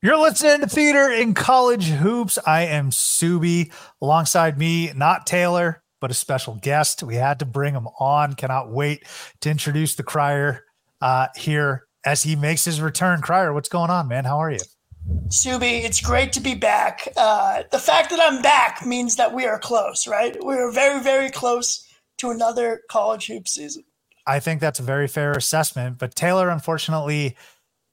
You're listening to Theater and College Hoops. I am Subi. Alongside me, not Taylor, but a special guest. We had to bring him on. Cannot wait to introduce the Crier uh, here as he makes his return. Crier, what's going on, man? How are you? Subi, it's great to be back. Uh, the fact that I'm back means that we are close, right? We are very, very close to another college hoop season. I think that's a very fair assessment. But Taylor, unfortunately,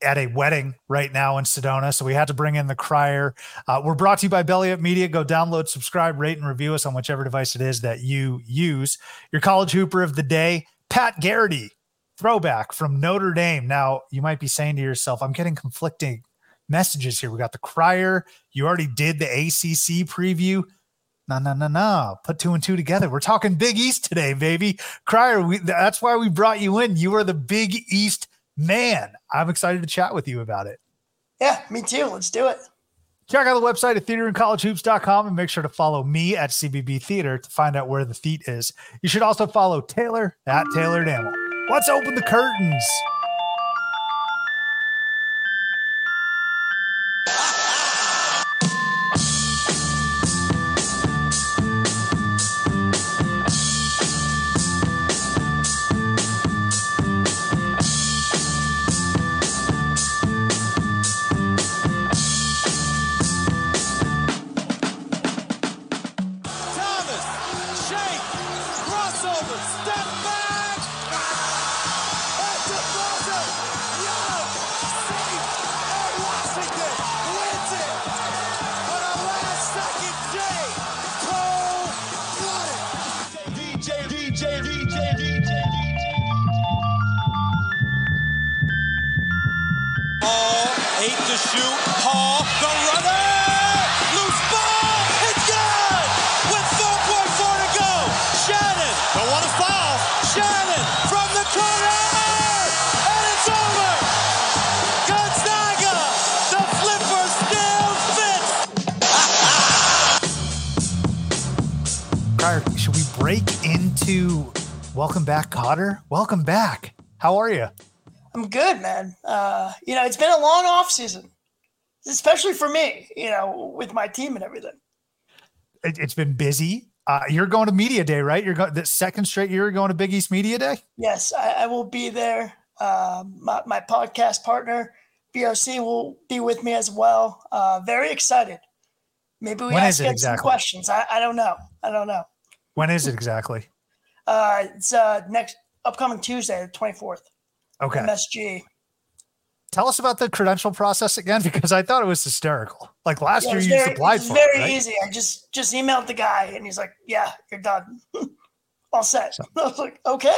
at a wedding right now in Sedona. So we had to bring in the crier. Uh, we're brought to you by Belly Up Media. Go download, subscribe, rate, and review us on whichever device it is that you use. Your college hooper of the day, Pat Garrity, throwback from Notre Dame. Now, you might be saying to yourself, I'm getting conflicting messages here. We got the crier. You already did the ACC preview. No, no, no, no. Put two and two together. We're talking Big East today, baby. Crier, we, that's why we brought you in. You are the Big East man, I'm excited to chat with you about it. Yeah, me too. Let's do it. Check out the website at theaterandcollegehoops.com and make sure to follow me at CBB Theater to find out where the feet is. You should also follow Taylor at Taylor Damel. Let's open the curtains. Welcome back, Cotter. Welcome back. How are you? I'm good, man. Uh, you know, it's been a long off season, especially for me. You know, with my team and everything. It, has been busy. Uh, you're going to media day, right? You're going the second straight year. You're going to Big East Media Day. Yes, I, I will be there. Uh, my, my podcast partner BRC, will be with me as well. Uh, very excited. Maybe we when ask exactly? some questions. I, I don't know. I don't know. When is it exactly? Uh, it's uh, next upcoming Tuesday, the 24th. Okay. MSG. Tell us about the credential process again, because I thought it was hysterical. Like last yeah, year, you very, applied for very it. Very easy. I just just emailed the guy, and he's like, "Yeah, you're done, all set." So, I was like, "Okay."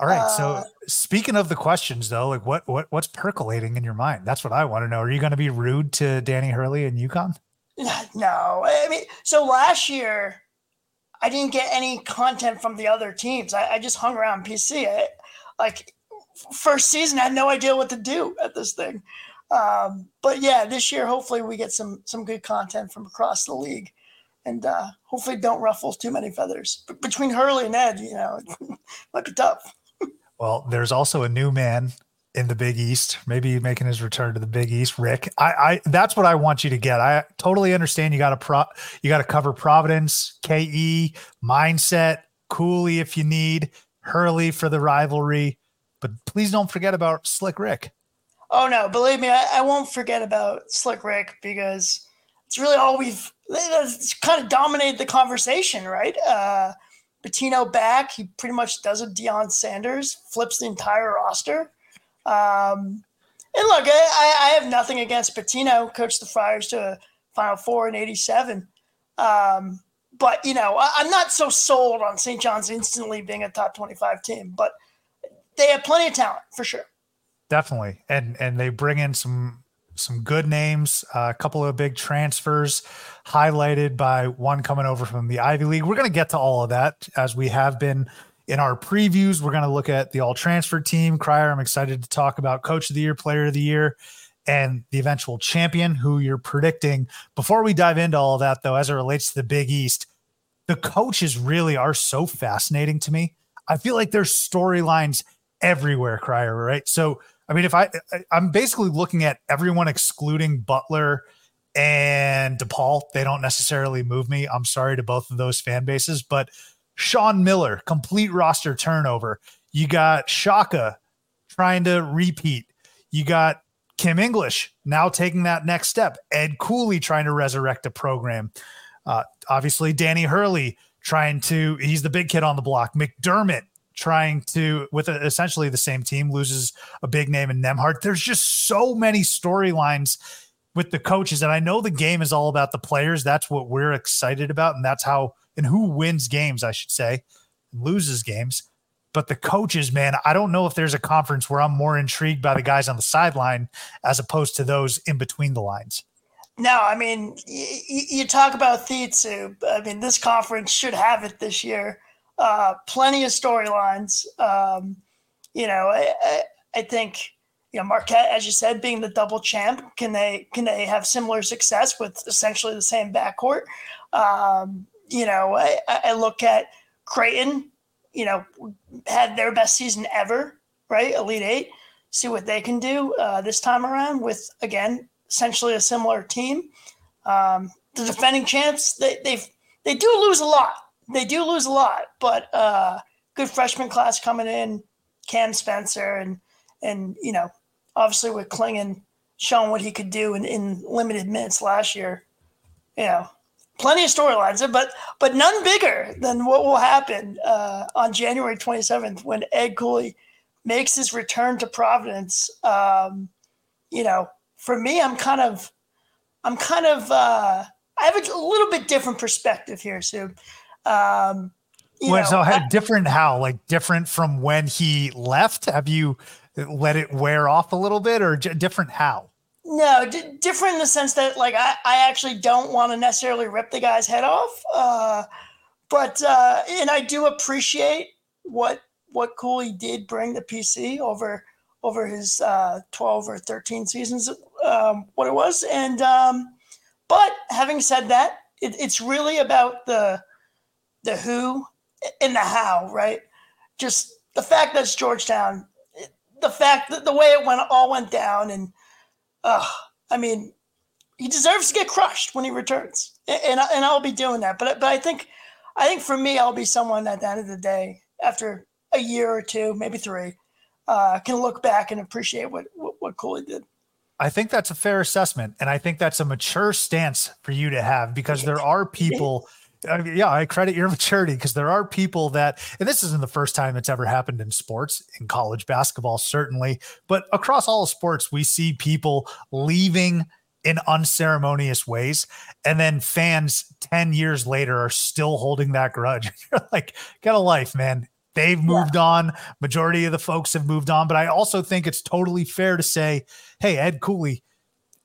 All right. Uh, so speaking of the questions, though, like what what what's percolating in your mind? That's what I want to know. Are you going to be rude to Danny Hurley and UConn? No, I mean, so last year I didn't get any content from the other teams. I, I just hung around PC. I, like first season, I had no idea what to do at this thing. Um, but yeah, this year, hopefully, we get some some good content from across the league, and uh, hopefully, don't ruffle too many feathers. Between Hurley and Ed, you know, might be tough. well, there's also a new man in the Big East, maybe making his return to the Big East. Rick, I, I that's what I want you to get. I totally understand you got to pro, you got to cover Providence, KE, mindset, Cooley if you need, Hurley for the rivalry, but please don't forget about Slick Rick. Oh no, believe me, I, I won't forget about Slick Rick because it's really all we've kind of dominated the conversation, right? Uh, Pitino back, he pretty much does a Deion Sanders, flips the entire roster. Um, and look, I, I have nothing against Pitino, coached the Friars to a Final Four in '87. Um, but you know, I, am not so sold on St. John's instantly being a top 25 team. But they have plenty of talent for sure. Definitely, and and they bring in some some good names, uh, a couple of big transfers, highlighted by one coming over from the Ivy League. We're going to get to all of that as we have been in our previews. We're going to look at the all transfer team. Crier, I'm excited to talk about Coach of the Year, Player of the Year, and the eventual champion who you're predicting. Before we dive into all of that, though, as it relates to the Big East, the coaches really are so fascinating to me. I feel like there's storylines everywhere, Crier, right? So, I mean, if I, I'm basically looking at everyone excluding Butler and DePaul. They don't necessarily move me. I'm sorry to both of those fan bases, but Sean Miller, complete roster turnover. You got Shaka trying to repeat. You got Kim English now taking that next step. Ed Cooley trying to resurrect a program. Uh, obviously, Danny Hurley trying to, he's the big kid on the block. McDermott trying to, with a, essentially the same team, loses a big name in Nembhard. There's just so many storylines with the coaches. And I know the game is all about the players. That's what we're excited about. And that's how, and who wins games, I should say, loses games. But the coaches, man, I don't know if there's a conference where I'm more intrigued by the guys on the sideline as opposed to those in between the lines. No, I mean, y- you talk about Thietzu. I mean, this conference should have it this year. Uh, plenty of storylines. Um, you know, I, I, I think you know Marquette, as you said, being the double champ, can they can they have similar success with essentially the same backcourt? Um, you know, I, I look at Creighton. You know, had their best season ever, right? Elite Eight. See what they can do uh, this time around with again essentially a similar team. Um, the defending champs, they they they do lose a lot. They do lose a lot, but uh, good freshman class coming in, Cam Spencer and and you know obviously with Clingan showing what he could do in, in limited minutes last year, you know, plenty of storylines, but but none bigger than what will happen uh, on January 27th when Ed Cooley makes his return to Providence. Um, you know, for me, I'm kind of, I'm kind of, uh, I have a little bit different perspective here, Sue. Um, well, know, so I, different how? Like different from when he left? Have you let it wear off a little bit, or j- different how? No, d- different in the sense that like I, I actually don't want to necessarily rip the guy's head off, uh, but uh, and I do appreciate what what Cooley did bring the PC over over his uh, twelve or thirteen seasons, um, what it was, and um, but having said that, it, it's really about the the who and the how, right? Just the fact that it's Georgetown the fact that the way it went all went down, and uh, I mean, he deserves to get crushed when he returns, and and I'll be doing that. But but I think I think for me, I'll be someone at the end of the day, after a year or two, maybe three, uh, can look back and appreciate what what, what Cooley did. I think that's a fair assessment, and I think that's a mature stance for you to have because there are people I mean, yeah, I credit your maturity because there are people that, and this isn't the first time it's ever happened in sports, in college basketball, certainly, but across all sports, we see people leaving in unceremonious ways. And then fans 10 years later are still holding that grudge. You're like, get a life, man. They've moved yeah. on. Majority of the folks have moved on. But I also think it's totally fair to say, hey, Ed Cooley,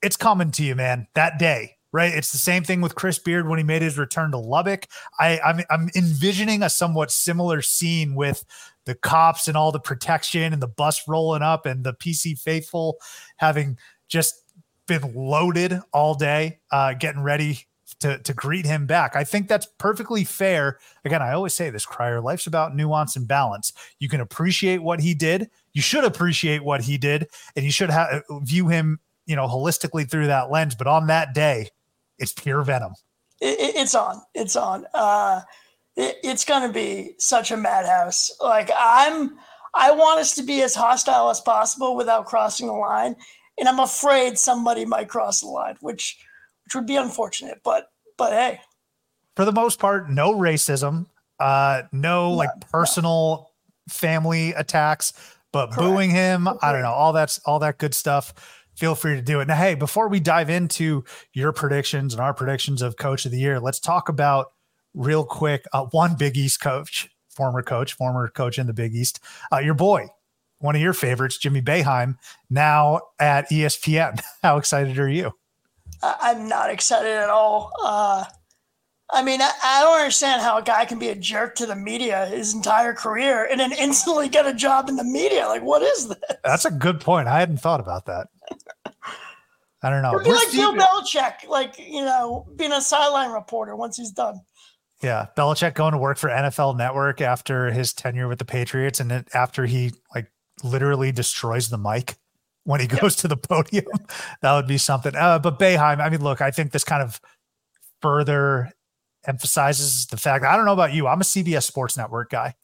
it's coming to you, man, that day right? It's the same thing with Chris Beard when he made his return to Lubbock. I, I'm, I'm envisioning a somewhat similar scene with the cops and all the protection and the bus rolling up and the PC faithful having just been loaded all day, uh, getting ready to, to greet him back. I think that's perfectly fair. Again, I always say this, Crier, life's about nuance and balance. You can appreciate what he did. You should appreciate what he did, and you should have view him, you know, holistically through that lens. But on that day, it's pure venom. It, it's on. It's on. Uh, it, it's going to be such a madhouse. Like I'm, I want us to be as hostile as possible without crossing the line, and I'm afraid somebody might cross the line, which which would be unfortunate. But but hey, for the most part, no racism, uh, no like personal no. family attacks, but Correct. booing him, I don't know, all that's all that good stuff. Feel free to do it. Now, hey, before we dive into your predictions and our predictions of Coach of the Year, let's talk about real quick uh, one Big East coach, former coach, former coach in the Big East, uh, your boy, one of your favorites, Jimmy Boeheim, now at ESPN. How excited are you? I'm not excited at all. Uh, I mean, I, I, don't understand how a guy can be a jerk to the media his entire career and then instantly get a job in the media. Like, what is this? That's a good point. I hadn't thought about that. I don't know. It'd be like Bill Belichick, like you know, being a sideline reporter once he's done. Yeah, Belichick going to work for NFL Network after his tenure with the Patriots, and then after he like literally destroys the mic when he goes yep. to the podium. that would be something. Uh, but Boeheim, I mean, look, I think this kind of further emphasizes the fact I don't know about you. I'm a CBS Sports Network guy.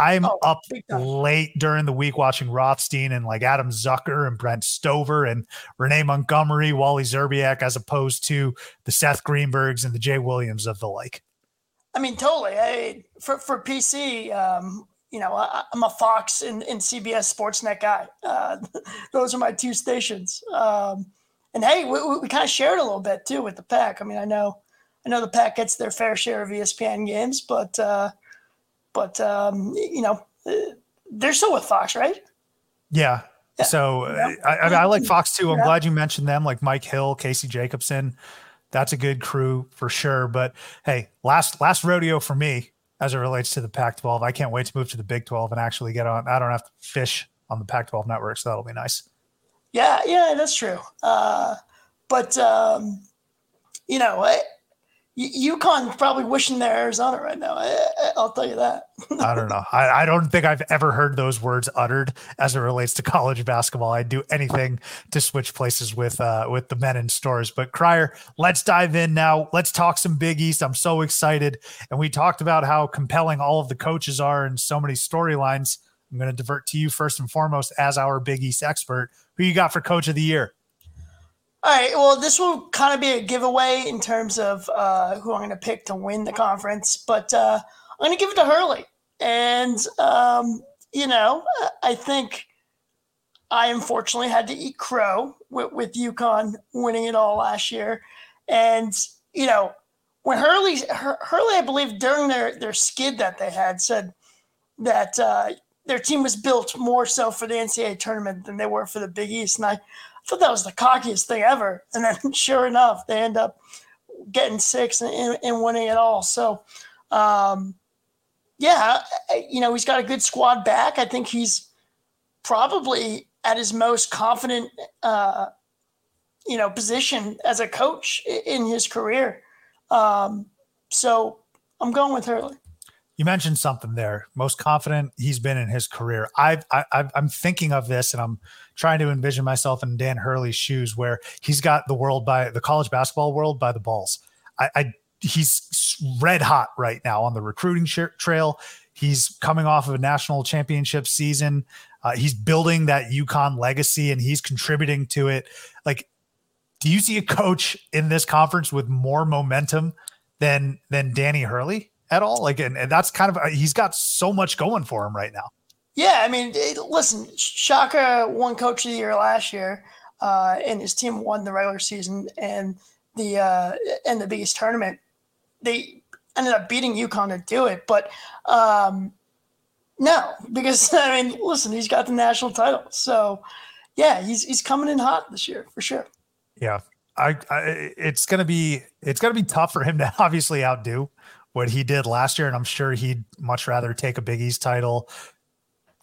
I'm oh, up late during the week watching Rothstein and like Adam Zucker and Brent Stover and Renee Montgomery, Wally Szczerbiak, as opposed to the Seth Greenbergs and the Jay Williams of the like. I mean, totally. I, for for PC, um, you know, I, am a Fox and, and CBS Sportsnet guy. Uh, those are my two stations. Um, and hey, we, we kind of shared a little bit too with the pack. I mean, I know, I know the pack gets their fair share of ESPN games, but, uh, but um, you know, they're still with Fox, right? Yeah. yeah. So yeah. I, I, I, like Fox too. I'm yeah. glad you mentioned them, like Mike Hill, Casey Jacobsen. That's a good crew for sure. But hey, last last rodeo for me as it relates to the Pac 12. I can't wait to move to the Big 12 and actually get on. I don't have to fish on the Pac 12 network, so that'll be nice. Yeah, yeah, that's true. Uh, but, um, you know, I, UConn probably wishing they're Arizona right now. I, will tell you that. I don't know. I, I, don't think I've ever heard those words uttered as it relates to college basketball. I'd do anything to switch places with uh, with the men in stores. But Crier, let's dive in now. Let's talk some Big East. I'm so excited, and we talked about how compelling all of the coaches are and so many storylines. I'm going to divert to you first and foremost as our Big East expert. Who you got for Coach of the Year? All right. Well, this will kind of be a giveaway in terms of uh, who I'm going to pick to win the conference, but uh, I'm going to give it to Hurley. And, um, you know, I think I unfortunately had to eat crow with, with UConn winning it all last year. And, you know, when Hurley, Hurley, I believe during their, their skid that they had said that uh, their team was built more so for the NCAA tournament than they were for the Big East. And I, thought that was the cockiest thing ever. And then sure enough, they end up getting six and, and winning it all. So, um, yeah, you know, he's got a good squad back. I think he's probably at his most confident, uh, you know, position as a coach in his career. Um, so I'm going with Hurley you mentioned something there. Most confident he's been in his career. I've, I, i am thinking of this, and I'm trying to envision myself in Dan Hurley's shoes, where he's got the world by the college basketball world by the balls. I, I he's red hot right now on the recruiting trail. He's coming off of a national championship season. Uh, he's building that UConn legacy, and he's contributing to it. Like, do you see a coach in this conference with more momentum than than Danny Hurley? at all? Like, and, and that's kind of he's got so much going for him right now. Yeah, I mean, listen, Shaka won Coach of the Year last year, uh, and his team won the regular season and the uh, and the biggest tournament. They ended up beating UConn to do it, but um, no, because I mean, listen, he's got the national title, so yeah, he's he's coming in hot this year for sure. Yeah, I, I it's gonna be it's gonna be tough for him to obviously outdo what he did last year, and I'm sure he'd much rather take a Big East title,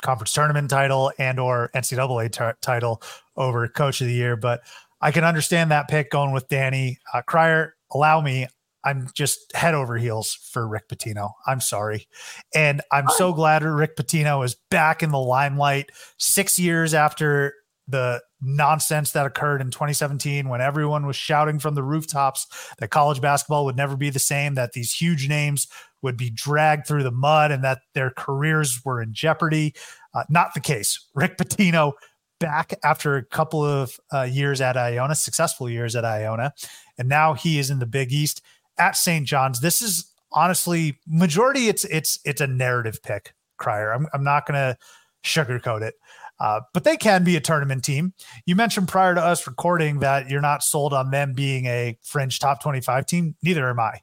conference tournament title, and or NCAA t- title over Coach of the Year. But I can understand that pick going with Danny uh, Crier. Allow me. I'm just head over heels for Rick Pitino. I'm sorry. And I'm so glad Rick Pitino is back in the limelight six years after the nonsense that occurred in 2017 when everyone was shouting from the rooftops that college basketball would never be the same, that these huge names would be dragged through the mud and that their careers were in jeopardy. Uh, not the case. Rick Pitino back after a couple of uh, years at Iona, successful years at Iona, and now he is in the Big East at St. John's. This is honestly majority. It's it's it's a narrative pick, Crier. I'm I'm not gonna sugarcoat it. Uh, but they can be a tournament team. You mentioned prior to us recording that you're not sold on them being a fringe top 25 team. Neither am I.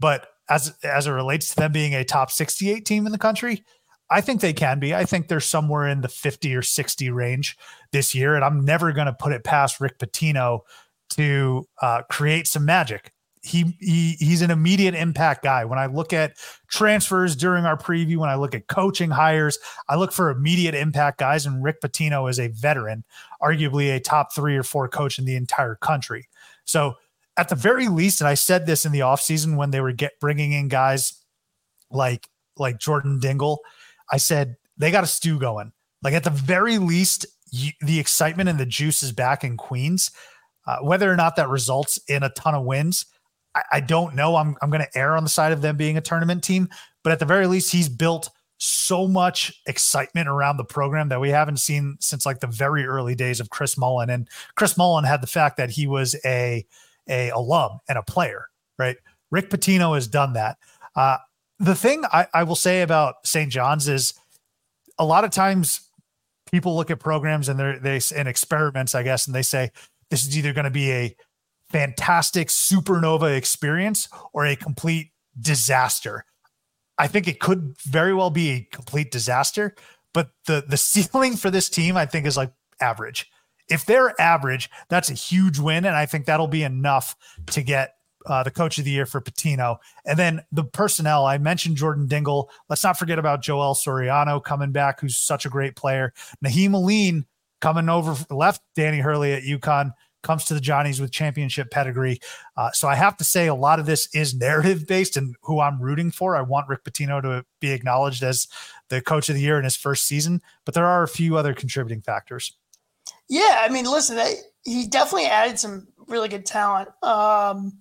But as as it relates to them being a top 68 team in the country, I think they can be. I think they're somewhere in the 50 or 60 range this year, and I'm never going to put it past Rick Pitino to uh, create some magic. He, he he's an immediate impact guy. When I look at transfers during our preview, when I look at coaching hires, I look for immediate impact guys. And Rick Pitino is a veteran, arguably a top three or four coach in the entire country. So at the very least, and I said this in the offseason when they were get bringing in guys like like Jordan Dingle, I said they got a stew going. Like at the very least, you, the excitement and the juice is back in Queens. Uh, whether or not that results in a ton of wins, I, I don't know. I'm I'm going to err on the side of them being a tournament team, but at the very least, he's built so much excitement around the program that we haven't seen since like the very early days of Chris Mullin. And Chris Mullin had the fact that he was a a alum and a player, right? Rick Pitino has done that. Uh, the thing I, I will say about St. John's is a lot of times people look at programs and they're they and experiments, I guess, and they say this is either going to be a fantastic supernova experience or a complete disaster. I think it could very well be a complete disaster, but the the ceiling for this team I think is like average. If they're average, that's a huge win and I think that'll be enough to get uh, the coach of the year for Pitino. And then the personnel, I mentioned Jordan Dingle. Let's not forget about Joel Soriano coming back, who's such a great player. Nahiem Alleyne coming over, left Danny Hurley at UConn comes to the Johnnies with championship pedigree. Uh, so I have to say a lot of this is narrative based and who I'm rooting for. I want Rick Pitino to be acknowledged as the coach of the year in his first season, but there are a few other contributing factors. Yeah, I mean, listen, he definitely added some really good talent. Um,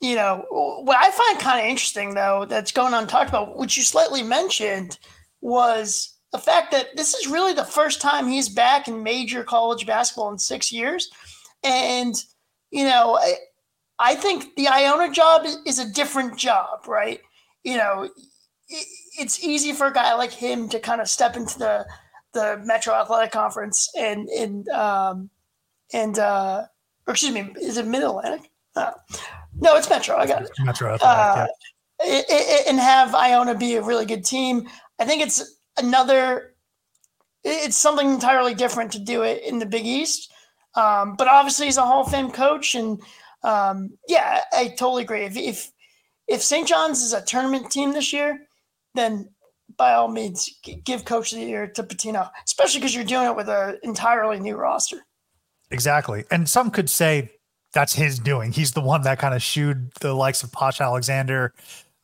you know, what I find kind of interesting though, that's going on talked about, which you slightly mentioned, was the fact that this is really the first time he's back in major college basketball in six years. And, you know, I, I think the Iona job is a different job, right? You know, it, it's easy for a guy like him to kind of step into the the Metro Athletic Conference and and um, and uh, or excuse me, is it Mid Atlantic? Uh, no, it's Metro. I got it. Metro Athletic, uh, yeah. it, it, and have Iona be a really good team. I think it's another. It's something entirely different to do it in the Big East. Um, but obviously, he's a Hall of Fame coach, and um, yeah, I totally agree. If if if St. John's is a tournament team this year, then by all means, give Coach of the Year to Pitino, especially because you're doing it with an entirely new roster. Exactly, and some could say that's his doing. He's the one that kind of shooed the likes of Posh Alexander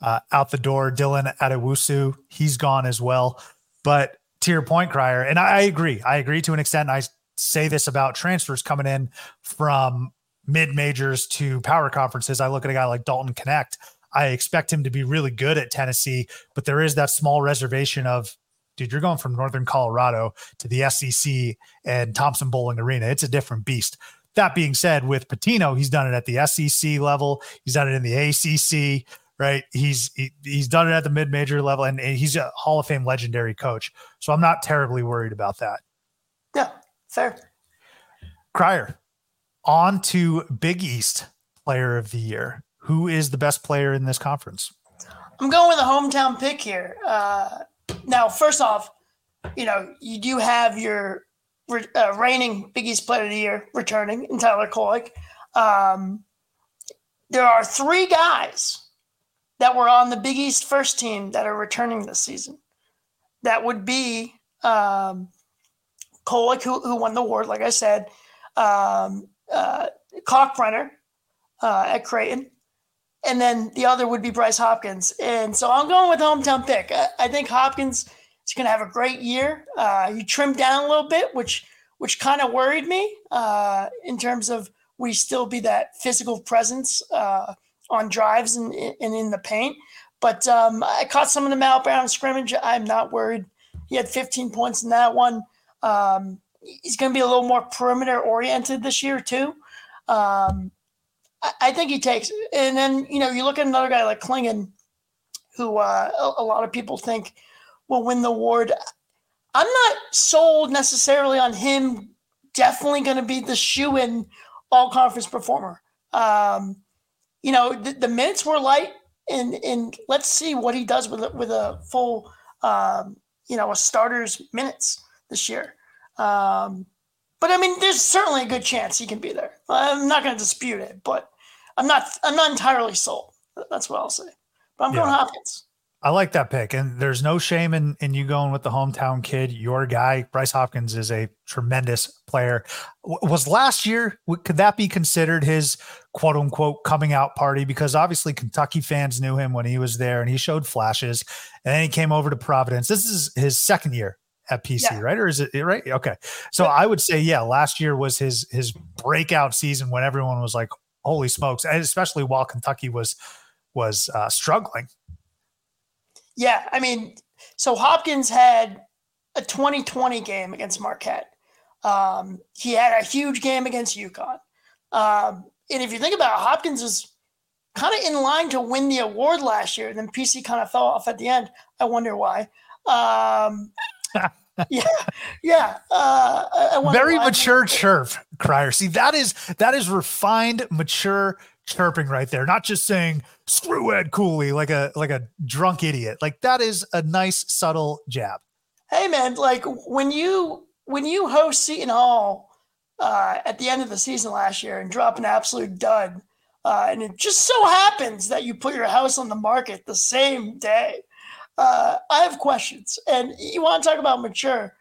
uh, out the door. Dylan Addae-Wusu, he's gone as well. But to your point, Crier, and I, agree. I agree to an extent. I say this about transfers coming in from mid majors to power conferences. I look at a guy like Dalton Knecht. I expect him to be really good at Tennessee, but there is that small reservation of, dude, you're going from Northern Colorado to the SEC and Thompson Boling Arena. It's a different beast. That being said, with Pitino, he's done it at the SEC level. He's done it in the ACC, right? He's he, he's done it at the mid major level, and, and he's a Hall of Fame legendary coach. So I'm not terribly worried about that. Yeah, Fair. Crier, on to Big East Player of the Year. Who is the best player in this conference? I'm going with a hometown pick here. Uh, now, first off, you know you do have your uh, reigning Big East Player of the Year returning in Tyler Kolek. Um, there are three guys that were on the Big East first team that are returning this season. That would be um, Kolek, who, who won the award, like I said, um, uh, Kalkbrenner uh, at Creighton, and then the other would be Bryce Hopkins. And so I'm going with hometown pick. I, think Hopkins is going to have a great year. Uh, he trimmed down a little bit, which which kind of worried me uh, in terms of we still be that physical presence uh, on drives and, and, in the paint. But um, I caught some of the outbound scrimmage. I'm not worried. He had 15 points in that one. Um, he's going to be a little more perimeter oriented this year too. Um, I think he takes. And then you know you look at another guy like Clingan, who uh, a, a, lot of people think will win the award. I'm not sold necessarily on him. Definitely going to be the shoe in all conference performer. Um, you know the, the, minutes were light, and and let's see what he does with with a full um, you know a starter's minutes this year. Um, but I mean, there's certainly a good chance he can be there. I'm not going to dispute it, but I'm not. I'm not entirely sold. That's what I'll say. But I'm yeah. going Hopkins. I like that pick, and there's no shame in in you going with the hometown kid. Your guy, Bryce Hopkins, is a tremendous player. W- was last year? Could that be considered his quote unquote coming out party? Because obviously Kentucky fans knew him when he was there, and he showed flashes. And then he came over to Providence. This is his second year at PC, yeah. right? Or is it right? Okay. So I would say, yeah, last year was his his breakout season when everyone was like, "Holy smokes!" And especially while Kentucky was was uh, struggling. Yeah, I mean, so Hopkins had a 2020 game against Marquette. Um, he had a huge game against UConn. Um, and if you think about it, Hopkins was kind of in line to win the award last year. And then PC kind of fell off at the end. I wonder why. Um, yeah, yeah. Uh, Very mature chirp, Crier. See, that is that is refined, mature chirping right there. Not just saying "screw Ed Cooley" like a like a drunk idiot. Like that is a nice, subtle jab. Hey, man! Like when you when you host Seton Hall uh, at the end of the season last year and drop an absolute dud, uh, and it just so happens that you put your house on the market the same day uh, I have questions. And you want to talk about mature?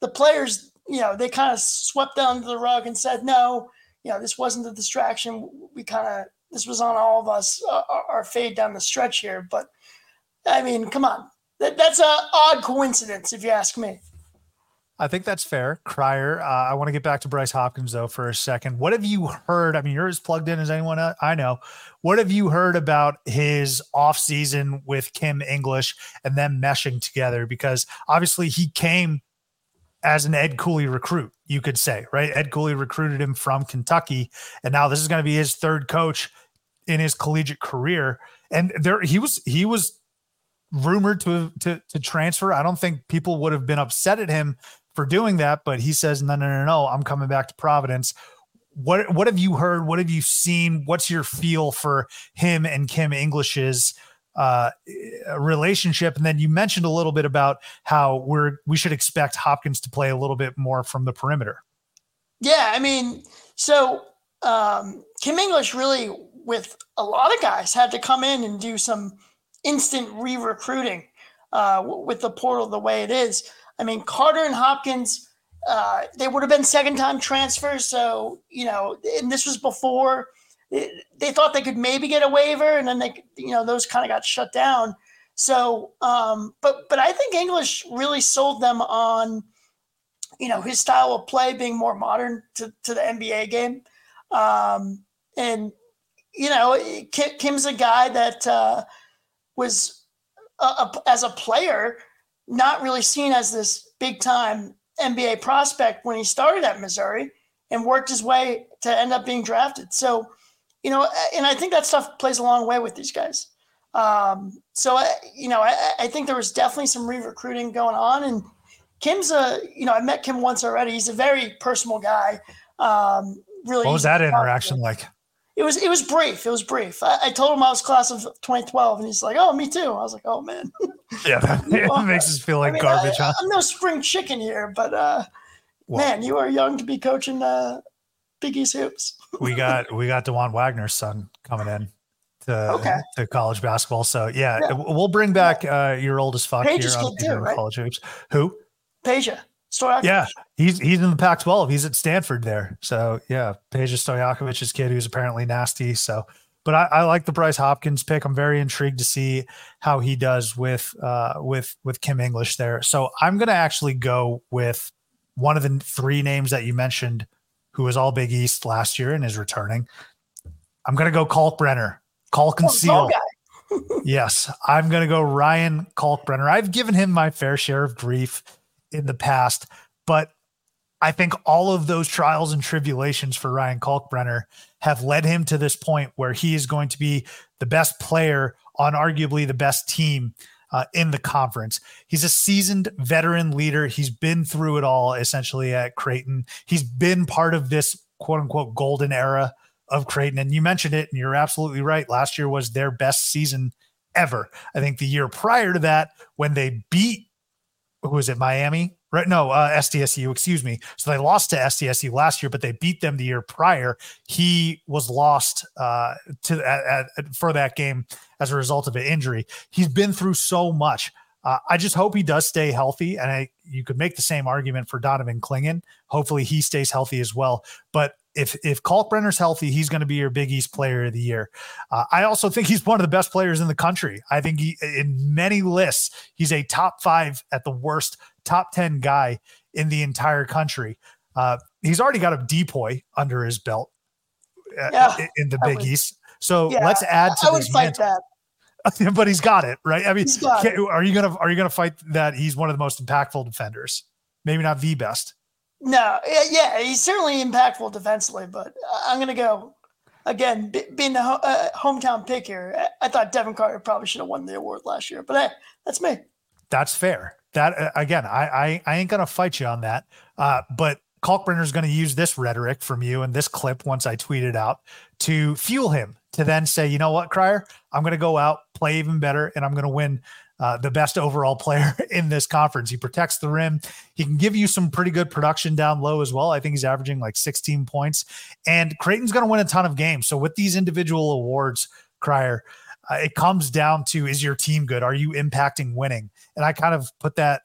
The players, you know, they kind of swept under the rug and said, no, you know, this wasn't a distraction. We kind of, this was on all of us, uh, our fade down the stretch here. But I mean, come on. That, that's a odd coincidence, if you ask me. I think that's fair. Crier. Uh, I want to get back to Bryce Hopkins though for a second. What have you heard? I mean, you're as plugged in as anyone I know. What have you heard about his off season with Kim English and them meshing together? Because obviously he came as an Ed Cooley recruit, you could say, right? Ed Cooley recruited him from Kentucky, and now this is going to be his third coach in his collegiate career. And there, he was he was rumored to to to transfer. I don't think people would have been upset at him for doing that, but he says, no, no, no, no, I'm coming back to Providence. What what have you heard? What have you seen? What's your feel for him and Kim English's uh, relationship? And then you mentioned a little bit about how we're we should expect Hopkins to play a little bit more from the perimeter. Yeah, I mean, so um, Kim English really, with a lot of guys, had to come in and do some instant re-recruiting uh, with the portal the way it is. I mean, Carter and Hopkins, uh, they would have been second time transfers. So, you know, and this was before they thought they could maybe get a waiver and then they, you know, those kind of got shut down. So, um, but, but I think English really sold them on, you know, his style of play being more modern to, to the NBA game. Um, and, you know, Kim's a guy that uh, was, a, a, as a player, not really seen as this big time NBA prospect when he started at Missouri and worked his way to end up being drafted. So, you know, and I think that stuff plays a long way with these guys. Um, so, I, you know, I, I think there was definitely some re recruiting going on. And Kim's a, you know, I met Kim once already. He's a very personal guy. Um, really. What was that interaction like? It was it was brief. It was brief. I, I, told him I was class of 2012, and he's like, "Oh, me too." I was like, "Oh man." yeah, that, it makes us feel like I mean, garbage. I, huh? I'm no spring chicken here, but uh, well, man, you are young to be coaching uh, Big East hoops. we got we got Dajuan Wagner's son coming in to okay. to college basketball. So yeah, yeah. we'll bring back uh, your oldest fuck Peja's here on too, right? college hoops. Who? Peja. Stojakovic. Yeah, he's he's in the Pac-12. He's at Stanford there. So yeah, Peja Stojakovic's kid, who's apparently nasty. So but I, I, like the Bryce Hopkins pick. I'm very intrigued to see how he does with uh, with with Kim English there. So I'm going to actually go with one of the three names that you mentioned, who was all Big East last year and is returning. I'm going to go Kalkbrenner. Kalk yes, I'm going to go Ryan Kalkbrenner. I've given him my fair share of grief in the past, but I think all of those trials and tribulations for Ryan Kalkbrenner have led him to this point where he is going to be the best player on arguably the best team uh, in the conference. He's a seasoned veteran leader. He's been through it all essentially at Creighton. He's been part of this quote unquote golden era of Creighton. And you mentioned it, and you're absolutely right. Last year was their best season ever. I think the year prior to that, when they beat, who was it, Miami? Right? No, uh, SDSU, excuse me. So they lost to SDSU last year, but they beat them the year prior. He was lost uh, to at, at, for that game as a result of an injury. He's been through so much. Uh, I just hope he does stay healthy, and I, you could make the same argument for Donovan Clingan. Hopefully, he stays healthy as well. But if if Kalkbrenner's healthy, he's going to be your Big East Player of the Year. Uh, I also think he's one of the best players in the country. I think he, in many lists, he's a top five at the worst, top ten guy in the entire country. Uh, he's already got a DPOY under his belt uh, in the Big would, East. So yeah, let's add to I this. Fight that. but he's got it right. I mean, are you gonna are you gonna fight that he's one of the most impactful defenders? Maybe not the best. No, yeah, he's certainly impactful defensively, but I'm going to go again, being the ho- uh, hometown pick here. I thought Devin Carter probably should have won the award last year, but hey, that's me. That's fair. That uh, again, I, I, I ain't going to fight you on that. Uh, but is going to use this rhetoric from you and this clip once I tweet it out to fuel him to then say, you know what, Crier, I'm going to go out, play even better, and I'm going to win uh, the best overall player in this conference. He protects the rim. He can give you some pretty good production down low as well. I think he's averaging like 16 points. And Creighton's going to win a ton of games. So with these individual awards, Crier, uh, it comes down to is your team good? Are you impacting winning? And I kind of put that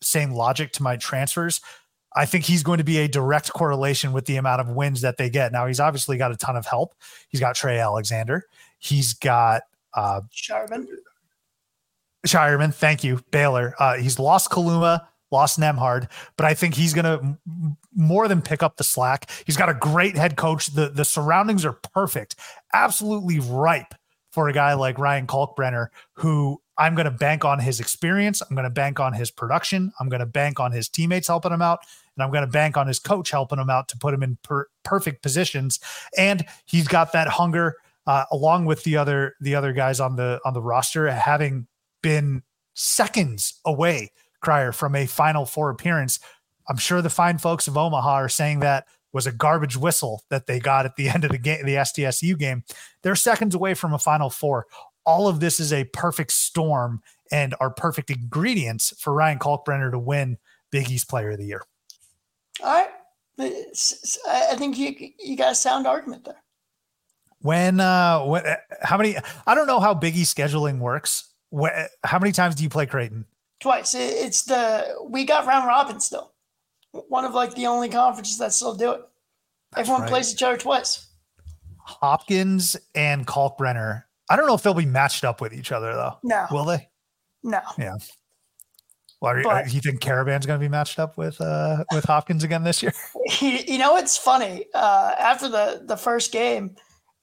same logic to my transfers. I think he's going to be a direct correlation with the amount of wins that they get. Now, he's obviously got a ton of help. He's got Trey Alexander. He's got uh, Scheierman. Scheierman, thank you, Baylor. Uh, he's lost Kaluma, lost Nembhard, but I think he's going to more than pick up the slack. He's got a great head coach. The the surroundings are perfect, absolutely ripe for a guy like Ryan Kalkbrenner, who I'm going to bank on his experience. I'm going to bank on his production. I'm going to bank on his teammates helping him out, and I'm going to bank on his coach helping him out to put him in per- perfect positions. And he's got that hunger. Uh, along with the other the other guys on the on the roster having been seconds away, Crier, from a Final Four appearance. I'm sure the fine folks of Omaha are saying that was a garbage whistle that they got at the end of the game, the SDSU game. They're seconds away from a Final Four. All of this is a perfect storm and are perfect ingredients for Ryan Kalkbrenner to win Big East Player of the Year. All right. I think you you got a sound argument there. When uh when, how many I don't know how Big East scheduling works how many times do you play Creighton? Twice. It's the we got round robin still. One of like the only conferences that still do it. That's Everyone right. plays each other twice. Hopkins and Kalkbrenner. I don't know if they'll be matched up with each other though. No. Will they? No. Yeah. Well, are, but, you think Karaban's going to be matched up with uh, with Hopkins again this year? You know, it's funny. Uh, after the the first game,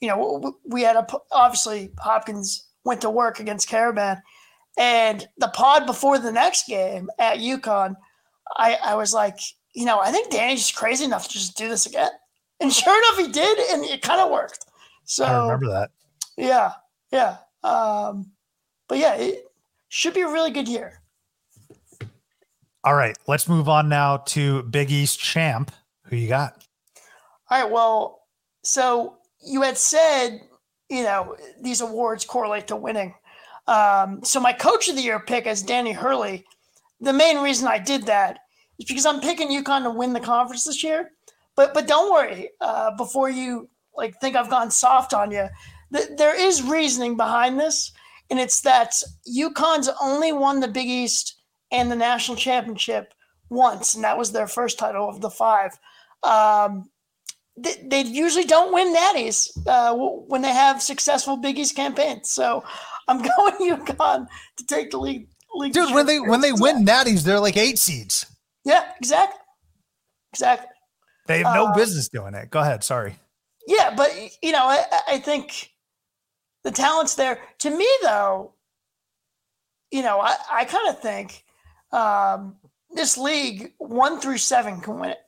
you know, we had a obviously Hopkins went to work against Karaban. And the pod before the next game at UConn, I, I was like, you know, I think Danny's just crazy enough to just do this again. And sure enough, he did, and it kind of worked. So I remember that. Yeah, yeah. Um, but yeah, it should be a really good year. All right, let's move on now to Big East champ. Who you got? All right. Well, so you had said you know, these awards correlate to winning. Um, so my coach of the year pick is Danny Hurley. The main reason I did that is because I'm picking UConn to win the conference this year. But but don't worry, uh, before you like think I've gone soft on you, th- there is reasoning behind this, and it's that UConn's only won the Big East and the national championship once, and that was their first title of the five. Um, they, they usually don't win natties uh, when they have successful Big East campaigns. So I'm going UConn to take the league. league Dude, when they when they win natties, they're like eight seeds. Yeah, exactly, exactly. They have no uh, business doing it. Go ahead. Sorry. Yeah, but you know, I, I think the talent's there. To me, though, you know, I, I kind of think um, this league one through seven can win it.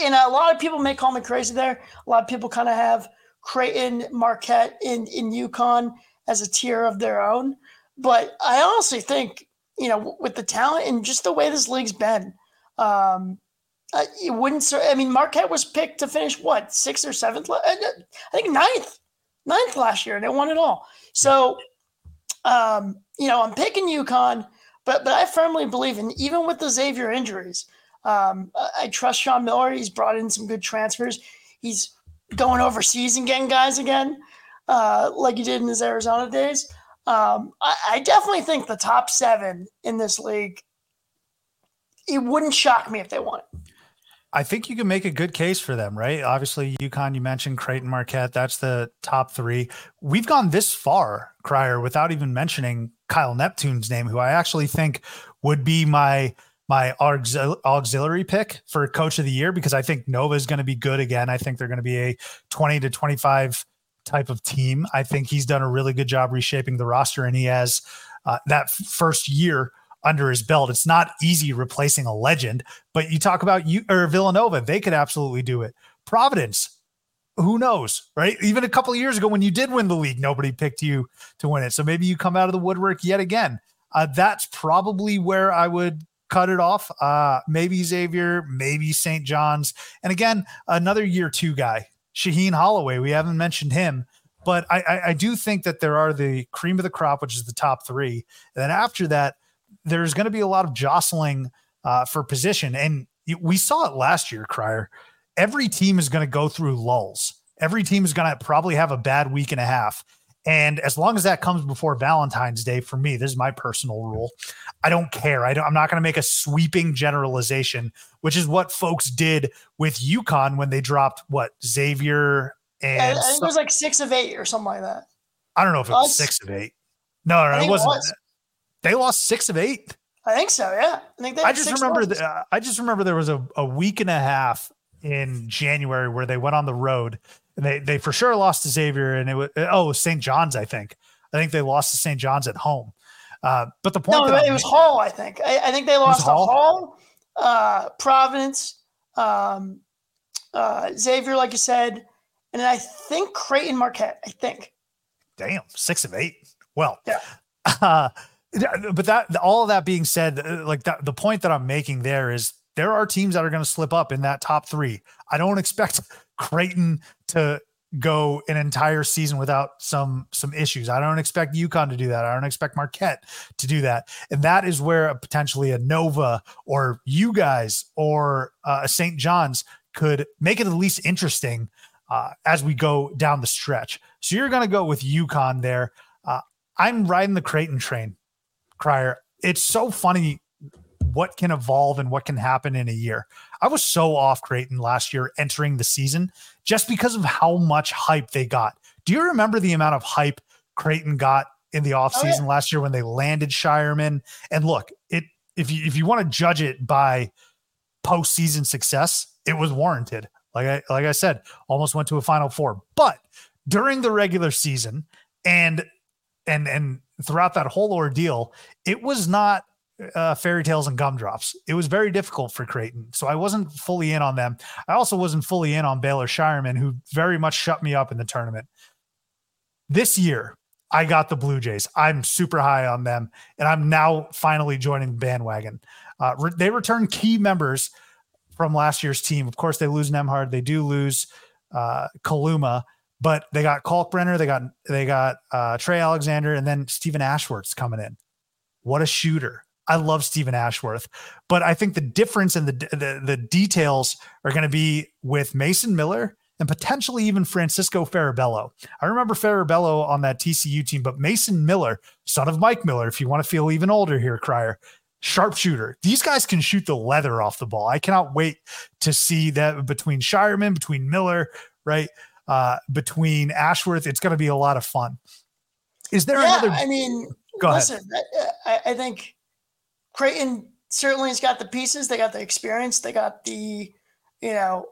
And a lot of people may call me crazy there. A lot of people kind of have Creighton, Marquette, in in UConn as a tier of their own. But I honestly think, you know, with the talent and just the way this league's been, um, uh, it wouldn't. I mean, Marquette was picked to finish what sixth or seventh. Uh, I think ninth, ninth last year, and they won it all. So, um, you know, I'm picking UConn, but but I firmly believe in even with the Xavier injuries, um, I trust Sean Miller. He's brought in some good transfers. He's going overseas and getting guys again, uh, like he did in his Arizona days. Um, I, I definitely think the top seven in this league. It wouldn't shock me if they won it. I think you can make a good case for them, right? Obviously, UConn, you mentioned Creighton Marquette. That's the top three. We've gone this far, Crier, without even mentioning Kyle Neptune's name, who I actually think would be my my auxiliary pick for coach of the year because I think Nova is going to be good again. I think they're going to be a 20 to 25 type of team. I think he's done a really good job reshaping the roster and he has uh, that first year under his belt. It's not easy replacing a legend, but you talk about you or Villanova, they could absolutely do it. Providence, who knows, right? Even a couple years ago when you did win the league, nobody picked you to win it. So maybe you come out of the woodwork yet again. Uh, that's probably where I would cut it off. Uh, maybe Xavier, maybe St. John's. And again, another year two guy, Shaheen Holloway. We haven't mentioned him, but I, I, I do think that there are the cream of the crop, which is the top three. And then after that, there's going to be a lot of jostling uh, for position. And we saw it last year, Crier. Every team is going to go through lulls. Every team is going to probably have a bad week and a half. And as long as that comes before Valentine's Day, for me, this is my personal rule. I don't care. I don't, I'm not going to make a sweeping generalization, which is what folks did with UConn when they dropped what Xavier and yeah, I think it was like six of eight or something like that. I don't know if it was six of eight. No, no, it wasn't. It was. They lost six of eight. I think so. Yeah, I think. I just remember. The, uh, I just remember there was a, a week and a half in January where they went on the road and they they for sure lost to Xavier and it was oh St. John's. I think. I think they lost to St. John's at home. Uh, but the point. No, it I'm was making, Hall. I think. I, I, think they lost to Hall, Hall uh, Providence, um, uh, Xavier, like you said, and I think Creighton Marquette. I think. Damn, six of eight. Well, yeah. Uh, but that all of that being said, uh, like that, the point that I'm making there is there are teams that are going to slip up in that top three. I don't expect Creighton to go an entire season without some some issues. I don't expect UConn to do that. I don't expect Marquette to do that. And that is where a, potentially a Nova or you guys or uh, a St. John's could make it at least interesting uh, as we go down the stretch. So you're going to go with UConn there. Uh, I'm riding the Creighton train. Crier. It's so funny what can evolve and what can happen in a year. I was so off Creighton last year entering the season just because of how much hype they got. Do you remember the amount of hype Creighton got in the offseason oh, yeah. last year when they landed Scheierman? And look, it if you if you want to judge it by postseason success, it was warranted. Like I like I said, almost went to a final four. But during the regular season and and and throughout that whole ordeal, it was not uh, fairy tales and gumdrops. It was very difficult for Creighton. So I wasn't fully in on them. I also wasn't fully in on Baylor Scheierman, who very much shut me up in the tournament. This year, I got the Blue Jays. I'm super high on them, and I'm now finally joining the bandwagon. Uh, re- they return key members from last year's team. Of course, they lose Nembhard. They do lose uh, Kaluma, but they got Kalkbrenner, they got they got uh, Trey Alexander, and then Stephen Ashworth's coming in. What a shooter! I love Stephen Ashworth, but I think the difference in the the, the details are going to be with Mason Miller and potentially even Francisco Farabello. I remember Farabello on that TCU team, but Mason Miller, son of Mike Miller, if you want to feel even older here, Crier, sharpshooter. These guys can shoot the leather off the ball. I cannot wait to see that between Scheierman, between Miller, right? Uh, between Ashworth. It's going to be a lot of fun. Is there yeah, another? I mean, Go listen, I, I think Creighton certainly has got the pieces. They got the experience. They got the, you know,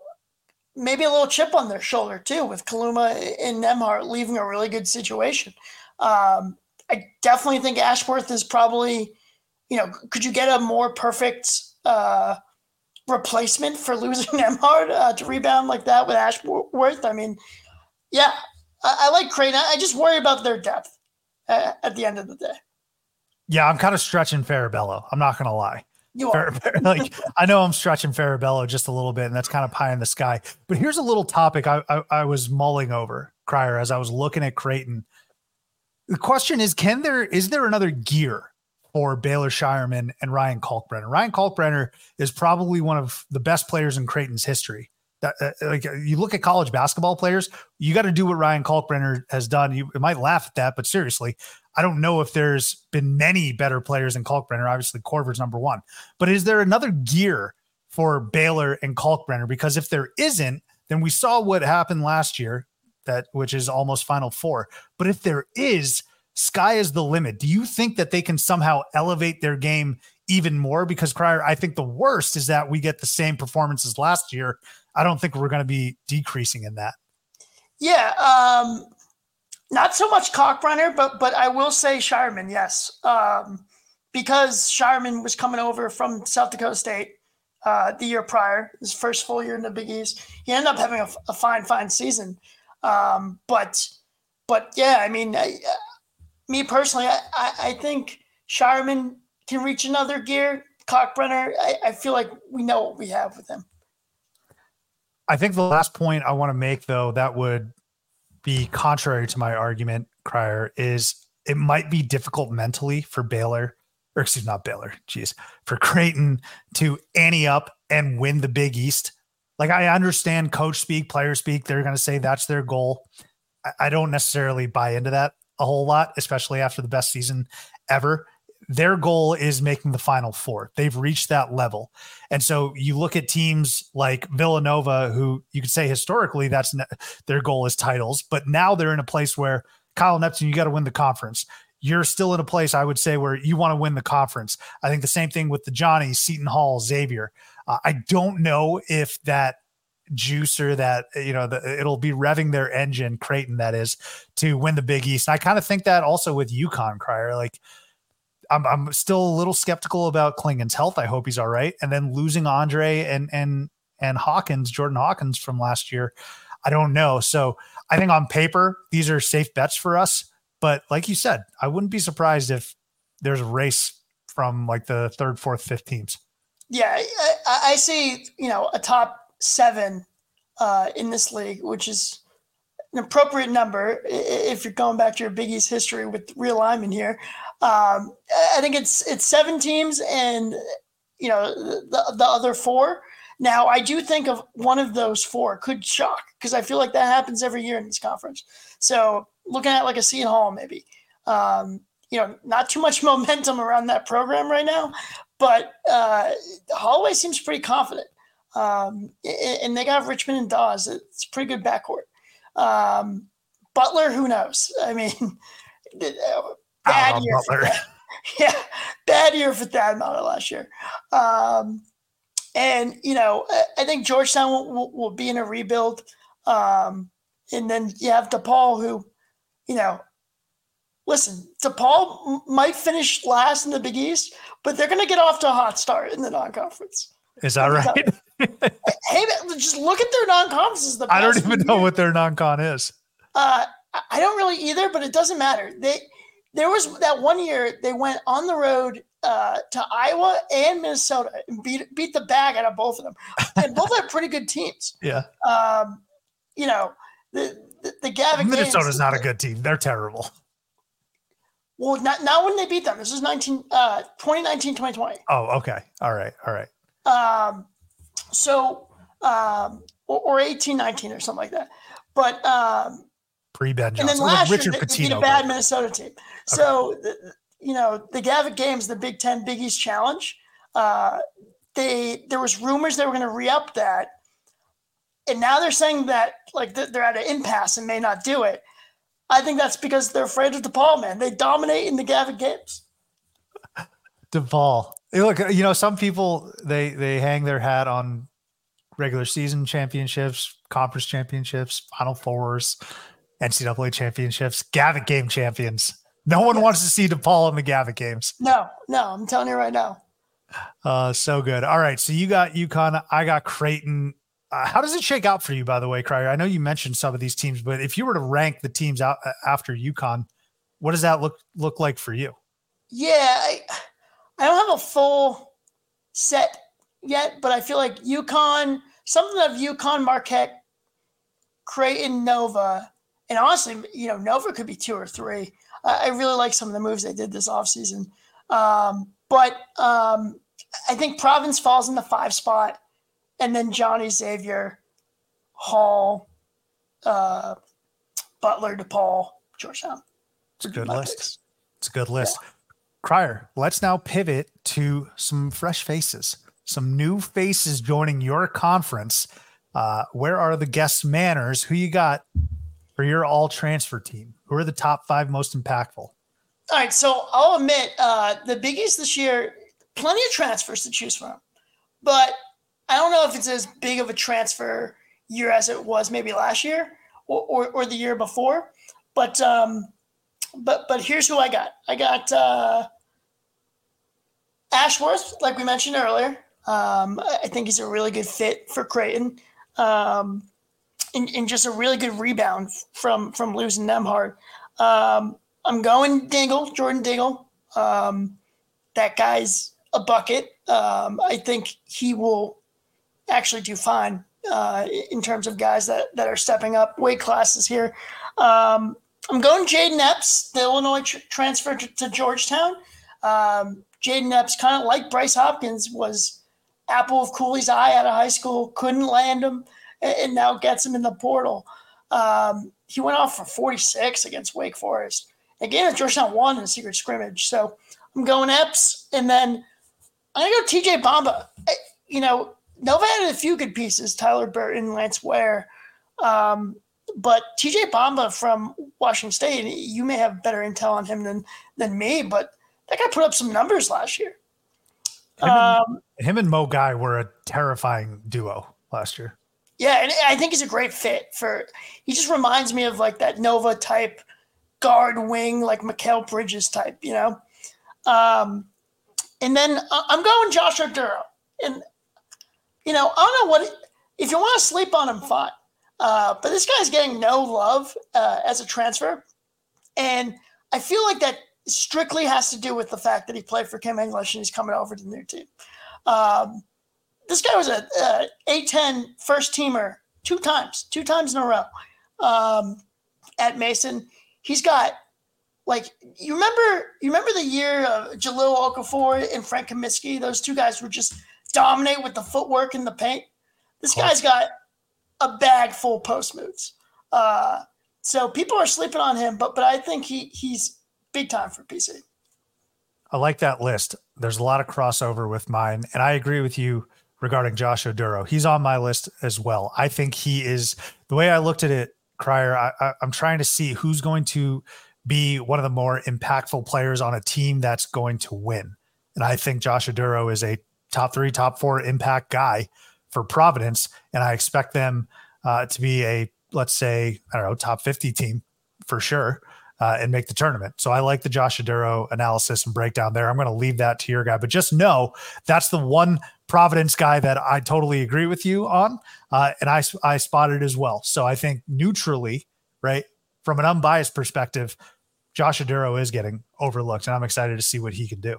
maybe a little chip on their shoulder too with Kaluma and Nembhard leaving a really good situation. Um, I definitely think Ashworth is probably, you know, could you get a more perfect uh, replacement for losing Nembhard uh, to rebound like that with Ashworth? I mean, yeah, I, I like Creighton. I just worry about their depth at, at the end of the day. Yeah, I'm kind of stretching Farabello. I'm not going to lie. You are. like I know I'm stretching Farabello just a little bit, and that's kind of pie in the sky. But here's a little topic I, I, I was mulling over, Crier, as I was looking at Creighton. The question is, can there is there another gear for Baylor Scheierman and Ryan Kalkbrenner? Ryan Kalkbrenner is probably one of the best players in Creighton's history. That, uh, like you look at college basketball players, you got to do what Ryan Kalkbrenner has done. You might laugh at that, but seriously, I don't know if there's been many better players than Kalkbrenner. Obviously, Korver's number one. But is there another gear for Baylor and Kalkbrenner? Because if there isn't, then we saw what happened last year, that which is almost Final Four. But if there is, sky is the limit. Do you think that they can somehow elevate their game even more? Because Crier, I think the worst is that we get the same performances last year. I don't think we're going to be decreasing in that. Yeah, um, not so much Kalkbrenner, but but I will say Scheierman, yes, um, because Scheierman was coming over from South Dakota State uh, the year prior, his first full year in the Big East. He ended up having a, a fine, fine season, um, but but yeah, I mean, I, uh, me personally, I, I, I think Scheierman can reach another gear. Kalkbrenner, I, I feel like we know what we have with him. I think the last point I want to make, though, that would be contrary to my argument, Crier, is it might be difficult mentally for Baylor, or excuse me, not Baylor, geez, for Creighton to ante up and win the Big East. Like I understand coach speak, player speak, they're going to say that's their goal. I, I don't necessarily buy into that a whole lot, especially after the best season ever their goal is making the final four. They've reached that level. And so you look at teams like Villanova, who you could say historically that's ne- their goal is titles, but now they're in a place where Kyle Neptune, you got to win the conference. You're still in a place, I would say, where you want to win the conference. I think the same thing with the Johnny, Seton Hall, Xavier. Uh, I don't know if that juicer that you know the, it'll be revving their engine creighton that is to win the big east and i kind of think that also with UConn crier like I'm, I'm still a little skeptical about Clingan's health. I hope he's all right. And then losing Andre and and and Hawkins, Jordan Hawkins from last year, I don't know. So I think on paper these are safe bets for us. But like you said, I wouldn't be surprised if there's a race from like the third, fourth, fifth teams. Yeah, I, I see. You know, a top seven uh, in this league, which is an appropriate number if you're going back to your Big East history with realignment here. Um, I think it's it's seven teams and you know the the other four. Now I do think of one of those four could shock because I feel like that happens every year in this conference. So looking at like a Seton Hall maybe. Um, you know, not too much momentum around that program right now, but uh, Holloway seems pretty confident. Um, and they got Richmond and Dawes. It's a pretty good backcourt. Um, Butler, who knows? I mean, bad year. For yeah, bad year for Thad Matta last year. Um, and you know, I think Georgetown will, will, will be in a rebuild. Um, and then you have DePaul, who, you know, listen, DePaul might finish last in the Big East, but they're going to get off to a hot start in the non-conference. Is that right? Hey, just look at their non-conferences. The I don't even know what their non-con is. Uh, I don't really either, but it doesn't matter. They there was that one year they went on the road uh, to Iowa and Minnesota and beat beat the bag out of both of them, and both had pretty good teams. Yeah. Um, you know the the, the Gavin Minnesota's not a good team. They're terrible. Well, not, not when they beat them. This is 19, uh, 2019, 2020. Oh, okay. All right. All right. Um, so, um, or, or 18, 19 or something like that. But, um, pre Ben And then last Richard year, they, beat a bad Minnesota team. So, you know, the Gavitt Games, the Big Ten Big East Challenge. Uh, they there was rumors they were going to re-up that, and now they're saying that like they're at an impasse and may not do it. I think that's because they're afraid of DePaul, man. They dominate in the Gavitt Games. DePaul. Look, you know, some people they they hang their hat on regular season championships, conference championships, Final Fours, NCAA championships, Gavitt Game champions. No one wants to see DePaul in the Gavitt games. No, no, I'm telling you right now. Uh, so good. All right, so you got UConn, I got Creighton. Uh, how does it shake out for you, by the way, Crier? I know you mentioned some of these teams, but if you were to rank the teams out uh, after UConn, what does that look look like for you? Yeah, I, I don't have a full set yet, but I feel like UConn, something of UConn, Marquette, Creighton, Nova, and honestly, you know, Nova could be two or three. I really like some of the moves they did this offseason. Um, but um, I think Providence falls in the five spot, and then Johnny Xavier, Hall, uh, Butler, DePaul, Georgetown. It's a good list. Picks. It's a good list. Yeah. Crier, let's now pivot to some fresh faces, some new faces joining your conference. Uh, where are the guest manners? Who you got for your all transfer team? Who are the top five most impactful? All right, so I'll admit uh, the biggies this year, plenty of transfers to choose from, but I don't know if it's as big of a transfer year as it was maybe last year or, or, or the year before. But um, but but here's who I got. I got uh, Ashworth, like we mentioned earlier. Um, I think he's a really good fit for Creighton. Um, and, and just a really good rebound from from losing Nembhard. Um, I'm going Dingle, Jordan Dingle. Um, that guy's a bucket. Um, I think he will actually do fine uh, in terms of guys that, that are stepping up weight classes here. Um, I'm going Jayden Epps, the Illinois tr- transfer to, to Georgetown. Um, Jayden Epps, kind of like Bryce Hopkins, was apple of Cooley's eye out of high school, couldn't land him and now gets him in the portal. Um, he went off for 46 against Wake Forest. Again, Georgetown won in secret scrimmage. So I'm going Epps, and then I'm gonna go TJ Bamba. You know, Nova had a few good pieces: Tyler Burton, Lance Ware. Um, but TJ Bamba from Washington State, you may have better intel on him than than me, but that guy put up some numbers last year. Him and, um, him and Mo Guy were a terrifying duo last year. Yeah, and I think he's a great fit for. He just reminds me of like that Nova type guard wing, like Mikal Bridges type, you know. Um, and then uh, I'm going Josh Oduro, and you know I don't know what if you want to sleep on him, fine. Uh, but this guy's getting no love uh, as a transfer, and I feel like that strictly has to do with the fact that he played for Kim English and he's coming over to the new team. Um, this guy was a, a A10 first teamer two times, two times in a row um, at Mason. He's got like you remember you remember the year of Jahlil Okafor and Frank Kaminsky. Those two guys would just dominate with the footwork and the paint. This guy's got a bag full post moves. Uh, so people are sleeping on him, but but I think he he's big time for PC. I like that list. There's a lot of crossover with mine, and I agree with you regarding Josh Oduro. He's on my list as well. I think he is the way I looked at it, Crier. I, I, I'm trying to see who's going to be one of the more impactful players on a team that's going to win. And I think Josh Oduro is a top three, top four impact guy for Providence. And I expect them uh, to be a, let's say, I don't know, top 50 team for sure. Uh, and make the tournament. So I like the Josh Oduro analysis and breakdown there. I'm going to leave that to your guy, but just know that's the one Providence guy that I totally agree with you on, uh, and I I spotted as well. So I think neutrally, right, from an unbiased perspective, Josh Oduro is getting overlooked, and I'm excited to see what he can do.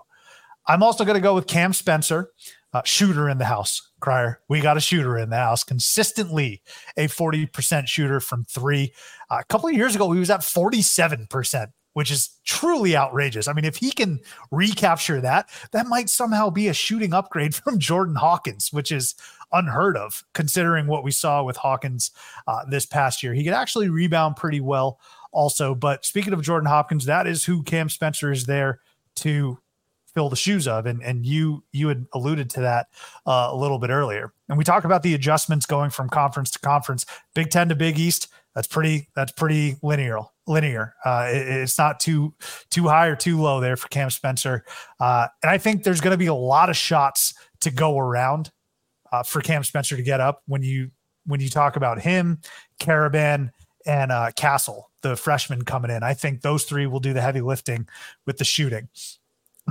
I'm also going to go with Cam Spencer, uh, shooter in the house. Crier. we got a shooter in the house, consistently a 40% shooter from three. Uh, a couple of years ago, he was at 47% which is truly outrageous. I mean, if he can recapture that, that might somehow be a shooting upgrade from Jordan Hawkins, which is unheard of considering what we saw with Hawkins uh, this past year. He could actually rebound pretty well also. But speaking of Jordan Hopkins, that is who Cam Spencer is there to fill the shoes of and and you you had alluded to that uh, a little bit earlier. And we talk about the adjustments going from conference to conference. Big 10 to big east that's pretty that's pretty linear linear. Uh, it, it's not too too high or too low there for cam spencer. Uh, and i think there's going to be a lot of shots to go around uh, for cam spencer to get up when you when you talk about him Karaban and uh, castle the freshman coming in. I think those three will do the heavy lifting with the shooting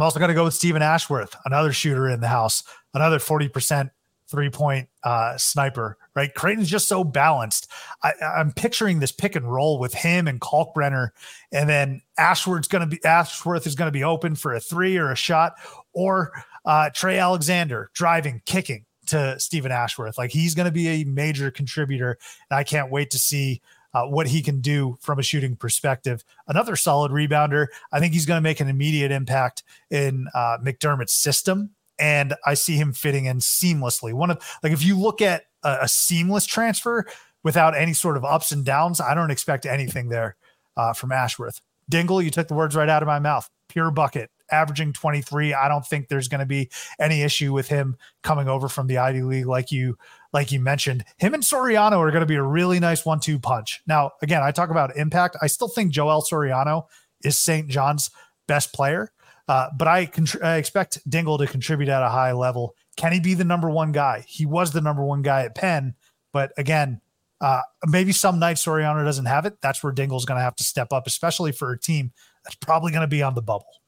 I'm also going to go with Steven Ashworth, another shooter in the house, another 40% three point uh, sniper, right? Creighton's just so balanced. I, am picturing this pick and roll with him and Kalkbrenner, and then Ashworth's going to be Ashworth is going to be open for a three or a shot, or uh, Trey Alexander driving, kicking to Steven Ashworth. Like he's going to be a major contributor, and I can't wait to see uh, what he can do from a shooting perspective. Another solid rebounder. I think he's going to make an immediate impact in uh, McDermott's system. And I see him fitting in seamlessly. One of like if you look at a, a seamless transfer without any sort of ups and downs, I don't expect anything there uh, from Ashworth. Dingle, you took the words right out of my mouth. Pure bucket, averaging 23. I don't think there's going to be any issue with him coming over from the Ivy League like you like you mentioned. Him and Soriano are going to be a really nice one-two punch. Now, again, I talk about impact. I still think Joel Soriano is St. John's best player, uh, but I, contr- I expect Dingle to contribute at a high level. Can he be the number one guy? He was the number one guy at Penn, but again, uh, maybe some nights Soriano doesn't have it. That's where Dingle's going to have to step up, especially for a team that's probably going to be on the bubble.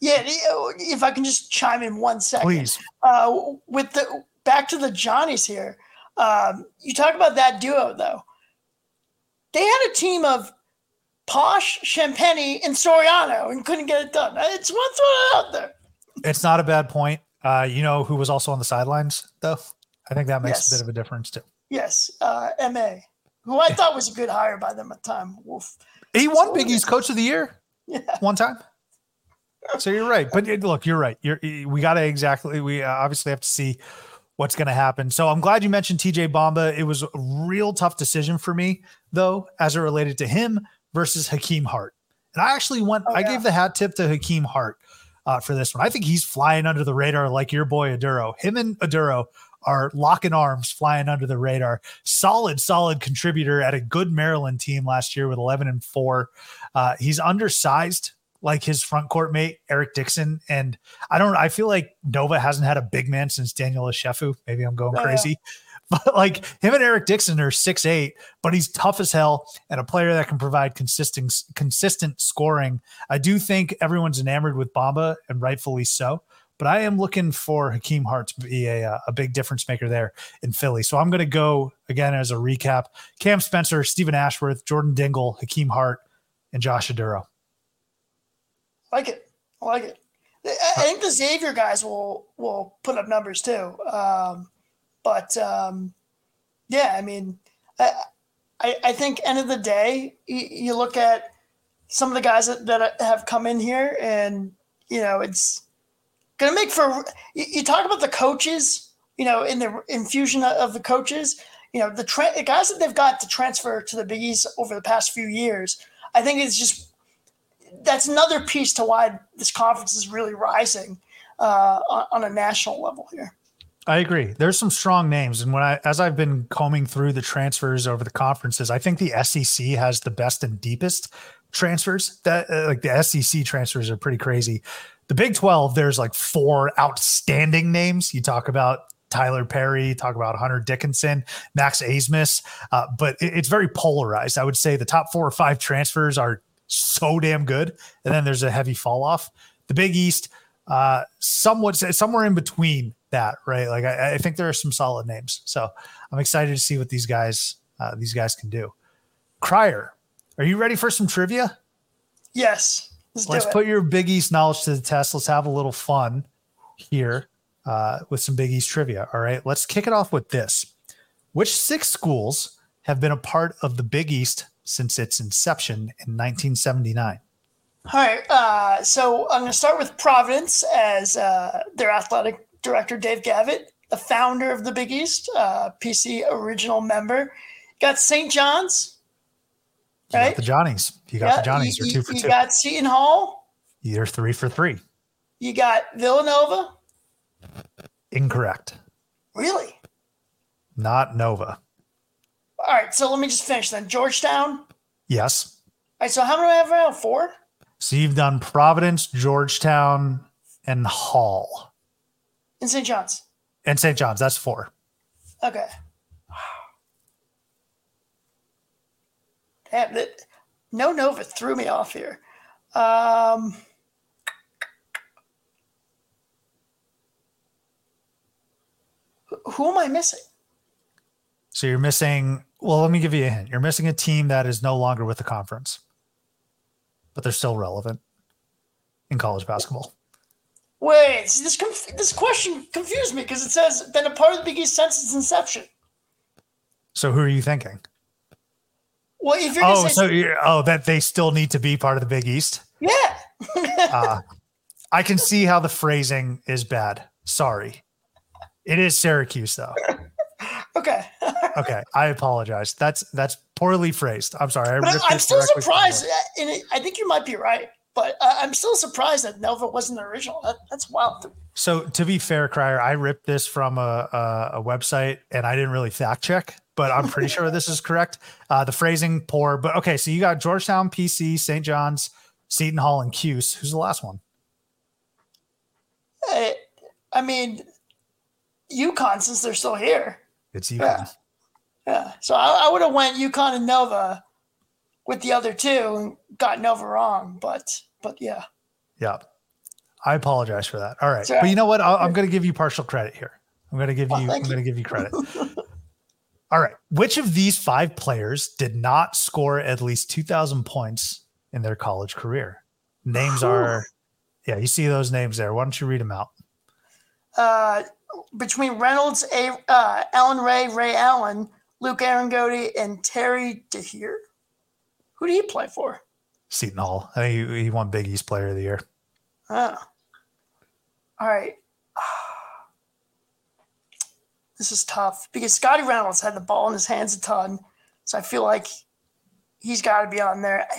Yeah, if I can just chime in one second, please. Uh, with the back to the Johnnies here, um, you talk about that duo though. They had a team of Posh, Champagnie, and Soriano, and couldn't get it done. It's one throw out there. It's not a bad point. Uh, you know who was also on the sidelines though? I think that makes yes. a bit of a difference too. Yes, uh, Ma, who I thought was a good hire by them at the time. Wolf. He won so, Big East Coach of the Year. Yeah. One time. So you're right, but look, you're right. You're we got to exactly. We uh, obviously have to see what's going to happen. So I'm glad you mentioned TJ Bamba. It was a real tough decision for me though, as it related to him versus Hakim Hart. And I actually went. Oh, yeah. I gave the hat tip to Hakim Hart uh, for this one. I think he's flying under the radar like your boy Oduro. Him and Oduro are locking arms, flying under the radar. Solid, solid contributor at a good Maryland team last year with 11 and four. Uh, he's undersized like his front court mate Eric Dixon. And I don't. I feel like Nova hasn't had a big man since Daniel Ochefu. Maybe I'm going oh, crazy. Yeah. But like him and Eric Dixon are six eight, but he's tough as hell and a player that can provide consistent consistent scoring. I do think everyone's enamored with Bamba and rightfully so. But I am looking for Hakim Hart to be a, uh, a big difference maker there in Philly. So I'm going to go again as a recap: Cam Spencer, Stephen Ashworth, Jordan Dingle, Hakim Hart, and Josh Oduro like it. I like it. I think the Xavier guys will will put up numbers too. Um, but um, yeah, I mean, I, I, I think end of the day, you, you, look at some of the guys that, that have come in here, and you know, it's gonna make for. You, you talk about the coaches, you know, in the infusion of the coaches. You know, the, tra- the guys that they've got to transfer to the Big East over the past few years. I think it's just that's another piece to why this conference is really rising uh, on, a national level here. I agree. There's some strong names, and when I, as I've been combing through the transfers over the conferences, I think the SEC has the best and deepest transfers. That uh, like the SEC transfers are pretty crazy. The Big Twelve, there's like four outstanding names. You talk about Tylor Perry, talk about Hunter Dickinson, Max Abmas, uh, but it, it's very polarized. I would say the top four or five transfers are so damn good, and then there's a heavy fall off. The Big East, uh, somewhat somewhere in between that, right? Like I, I, think there are some solid names, so I'm excited to see what these guys uh, these guys can do. Crier, are you ready for some trivia? Yes. Let's, let's put your Big East knowledge to the test. Let's have a little fun here uh, with some Big East trivia. All right, let's kick it off with this. Which six schools have been a part of the Big East since its inception in 1979. All right. Uh, so I'm going to start with Providence as uh, their athletic director, Dave Gavitt, the founder of the Big East, uh, PC original member. Got St. John's. Right? You got the Johnnies. You got yeah, the Johnnies. You, You're two for you two. You got Seton Hall. You're three for three. You got Villanova. Incorrect. Really? Not Nova. All right. So let me just finish then. Georgetown. Yes. All right. So how many do I have now? Four. So you've done Providence, Georgetown, and Hall. And St. John's. And St. John's. That's four. Okay. Damn, that, no Nova threw me off here. Um, who- who am I missing? So you're missing, well, let me give you a hint. You're missing a team that is no longer with the conference, but they're still relevant in college basketball. Wait, see, this conf- this question confused me because it says been a part of the Big East since its inception. So who are you thinking? Well, if you're Oh, say, so you're, oh, that they still need to be part of the Big East. yeah, Uh, I can see how the phrasing is bad. Sorry. It is Syracuse though. okay. Okay, I apologize. That's that's poorly phrased. I'm sorry. I but I'm still surprised, uh, it, I think you might be right. But uh, I'm still surprised that Nova wasn't the original. That, that's wild. So to be fair, Crier, I ripped this from a, a, a website and I didn't really fact check, but I'm pretty sure this is correct. Uh, the phrasing poor, but okay. So you got Georgetown, PC, St. John's, Seton Hall, and Cuse. Who's the last one? Uh, I mean, UConn since they're still here. It's UConn. Yeah. Yeah. So I, I would have went UConn and Nova with the other two and got Nova wrong. But but yeah. Yeah. I apologize for that. All right. All But you know what? I'll, I'm going to give you partial credit here. I'm going to give you, Oh, I'm going to give you credit. All right. Which of these five players did not score at least 2,000 points in their college career? Names are, yeah, you see those names there. Why don't you read them out? Uh, between Reynolds, A, uh, Alan Ray, Ray Allen, Luke Harangody, and Terry Dehere. Who do you play for? Seton Hall. I think he, he won Big East Player of the Year. Oh. All right. This is tough because Scottie Reynolds had the ball in his hands a ton. So I feel like he's got to be on there. I,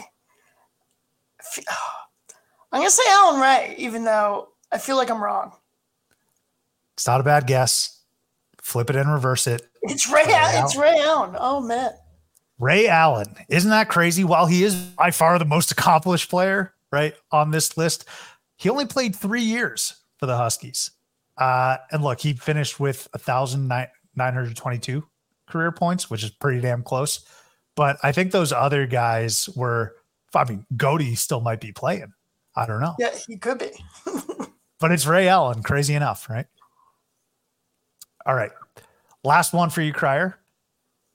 I fe- I'm going to say Alan Ray, even though I feel like I'm wrong. It's not a bad guess. Flip it and reverse it. It's Ray, Ray Allen. It's Ray Allen. Oh, man. Ray Allen. Isn't that crazy? While he is by far the most accomplished player, right, on this list, he only played three years for the Huskies. Uh, and look, he finished with 1,922 career points, which is pretty damn close. But I think those other guys were, I mean, Godey still might be playing. I don't know. Yeah, he could be. But it's Ray Allen, crazy enough, right? All right. Last one for you, Crier.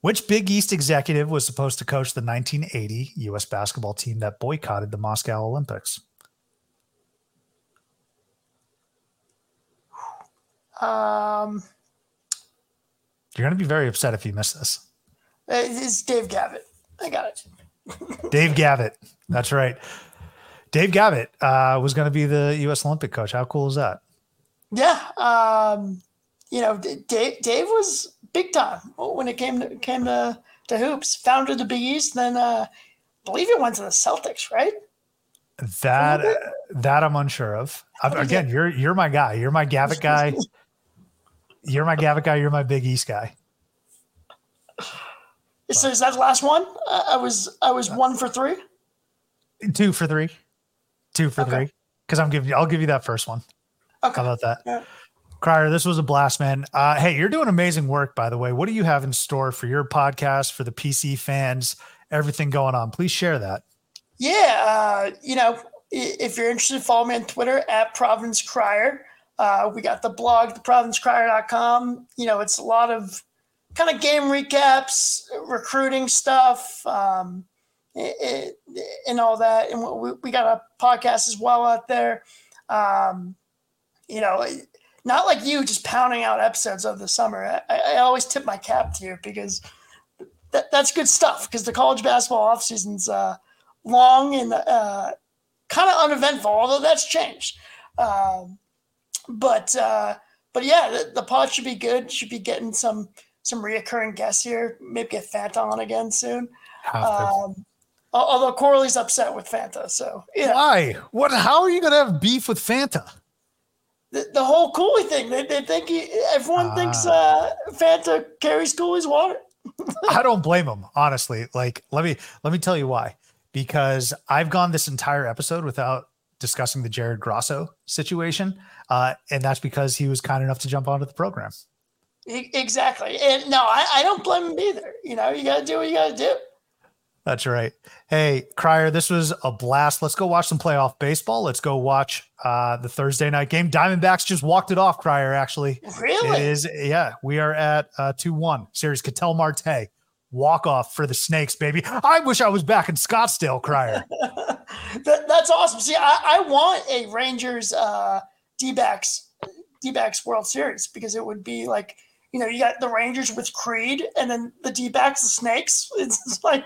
Which Big East executive was supposed to coach the 1980 U.S. basketball team that boycotted the Moscow Olympics? Um, You're going to be very upset if you miss this. it's Dave Gavitt. I got it. Dave Gavitt. That's right. Dave Gavitt uh, was going to be the U.S. Olympic coach. How cool is that? Yeah, um, you know, Dave Dave was big time when it came to came to, to hoops. Founded the Big East, then uh, I believe it went to the Celtics, right? That that I'm unsure of. Again, you're you're my guy. You're my Gavitt guy. You're my Gavitt guy. You're my Big East guy. So is that the last one? I, I was I was one for three. Two for three. Two for Okay. three. Because I'm giving you, I'll give you that first one. Okay. How about that? Yeah. Crier, this was a blast, man. Uh, hey, you're doing amazing work, by the way. What do you have in store for your podcast, for the PC fans, everything going on? Please share that. Yeah, uh, you know, if you're interested, follow me on Twitter at Providence Crier. Uh, we got the blog, theprovidencecrier.com. You know, it's a lot of kind of game recaps, recruiting stuff, um, i- i- and all that. And we, we got a podcast as well out there. Um, you know, not like you just pounding out episodes of the summer. I, I always tip my cap to you because that, that's good stuff because the college basketball off season's uh, long and uh, kind of uneventful, although that's changed. Um, but uh, but yeah, the, the pod should be good. Should be getting some some reoccurring guests here. Maybe get Fanta on again soon. Um, although Corley's upset with Fanta, so yeah. Why? What? How are you going to have beef with Fanta? The, the whole Cooley thing. They, they think he, everyone thinks Ah. uh, Fanta carries Cooley's water. I don't blame him, honestly. Like, let me let me tell you why. Because I've gone this entire episode without discussing the Jared Grasso situation, uh, and that's because he was kind enough to jump onto the program. Exactly. And no, I, I don't blame him either. You know, you got to do what you got to do. That's right. Hey, Crier, this was a blast. Let's go watch some playoff baseball. Let's go watch uh, the Thursday night game. Diamondbacks just walked it off, Crier, actually. Really? It is, yeah. We are at uh, 2 1. Series Ketel Marte. Walk off for the Snakes, baby. I wish I was back in Scottsdale, Crier. That, that's awesome. See, I, I want a Rangers uh, D-backs D-backs World Series because it would be like you know you got the Rangers with Creed and then the D-backs the Snakes. It's just like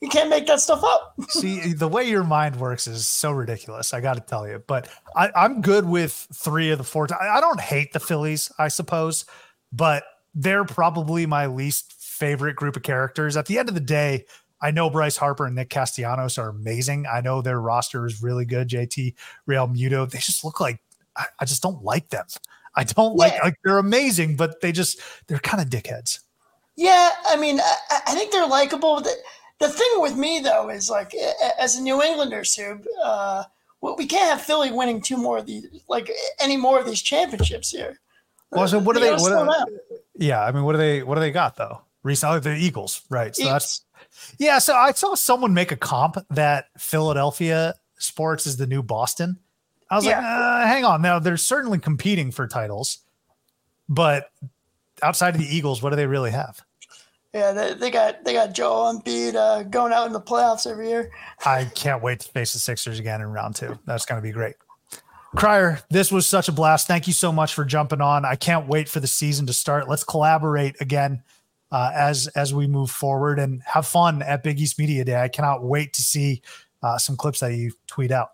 you can't make that stuff up. See, the way your mind works is so ridiculous. I got to tell you, but I, I'm good with three of the four. I, I don't hate the Phillies, I suppose, but they're probably my least favorite group of characters. At the end of the day, I know Bryce Harper and Nick Castellanos are amazing. I know their roster is really good. JT Realmuto, they just look like I, I just don't like them. I don't like Yeah. like they're amazing, but they just they're kind of dickheads. Yeah, I mean, I, I think they're likable. The, the thing with me though is like, as a New Englander, Sub, uh, we can't have Philly winning two more of these, like any more of these championships here. Well, so what do You they? What down. yeah, I mean, what do they? What do they got though? Recently, the Eagles, right? So that's yeah. So I saw someone make a comp that Philadelphia sports is the new Boston. I was like, uh, hang on. Now they're certainly competing for titles, but outside of the Eagles, what do they really have? Yeah, they, they got they got Joel Embiid uh, going out in the playoffs every year. I can't wait to face the Sixers again in round two. That's going to be great. Crier, this was such a blast. Thank you so much for jumping on. I can't wait for the season to start. Let's collaborate again uh, as as we move forward and have fun at Big East Media Day. I cannot wait to see uh, some clips that you tweet out.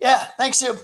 Yeah, thanks, Sub.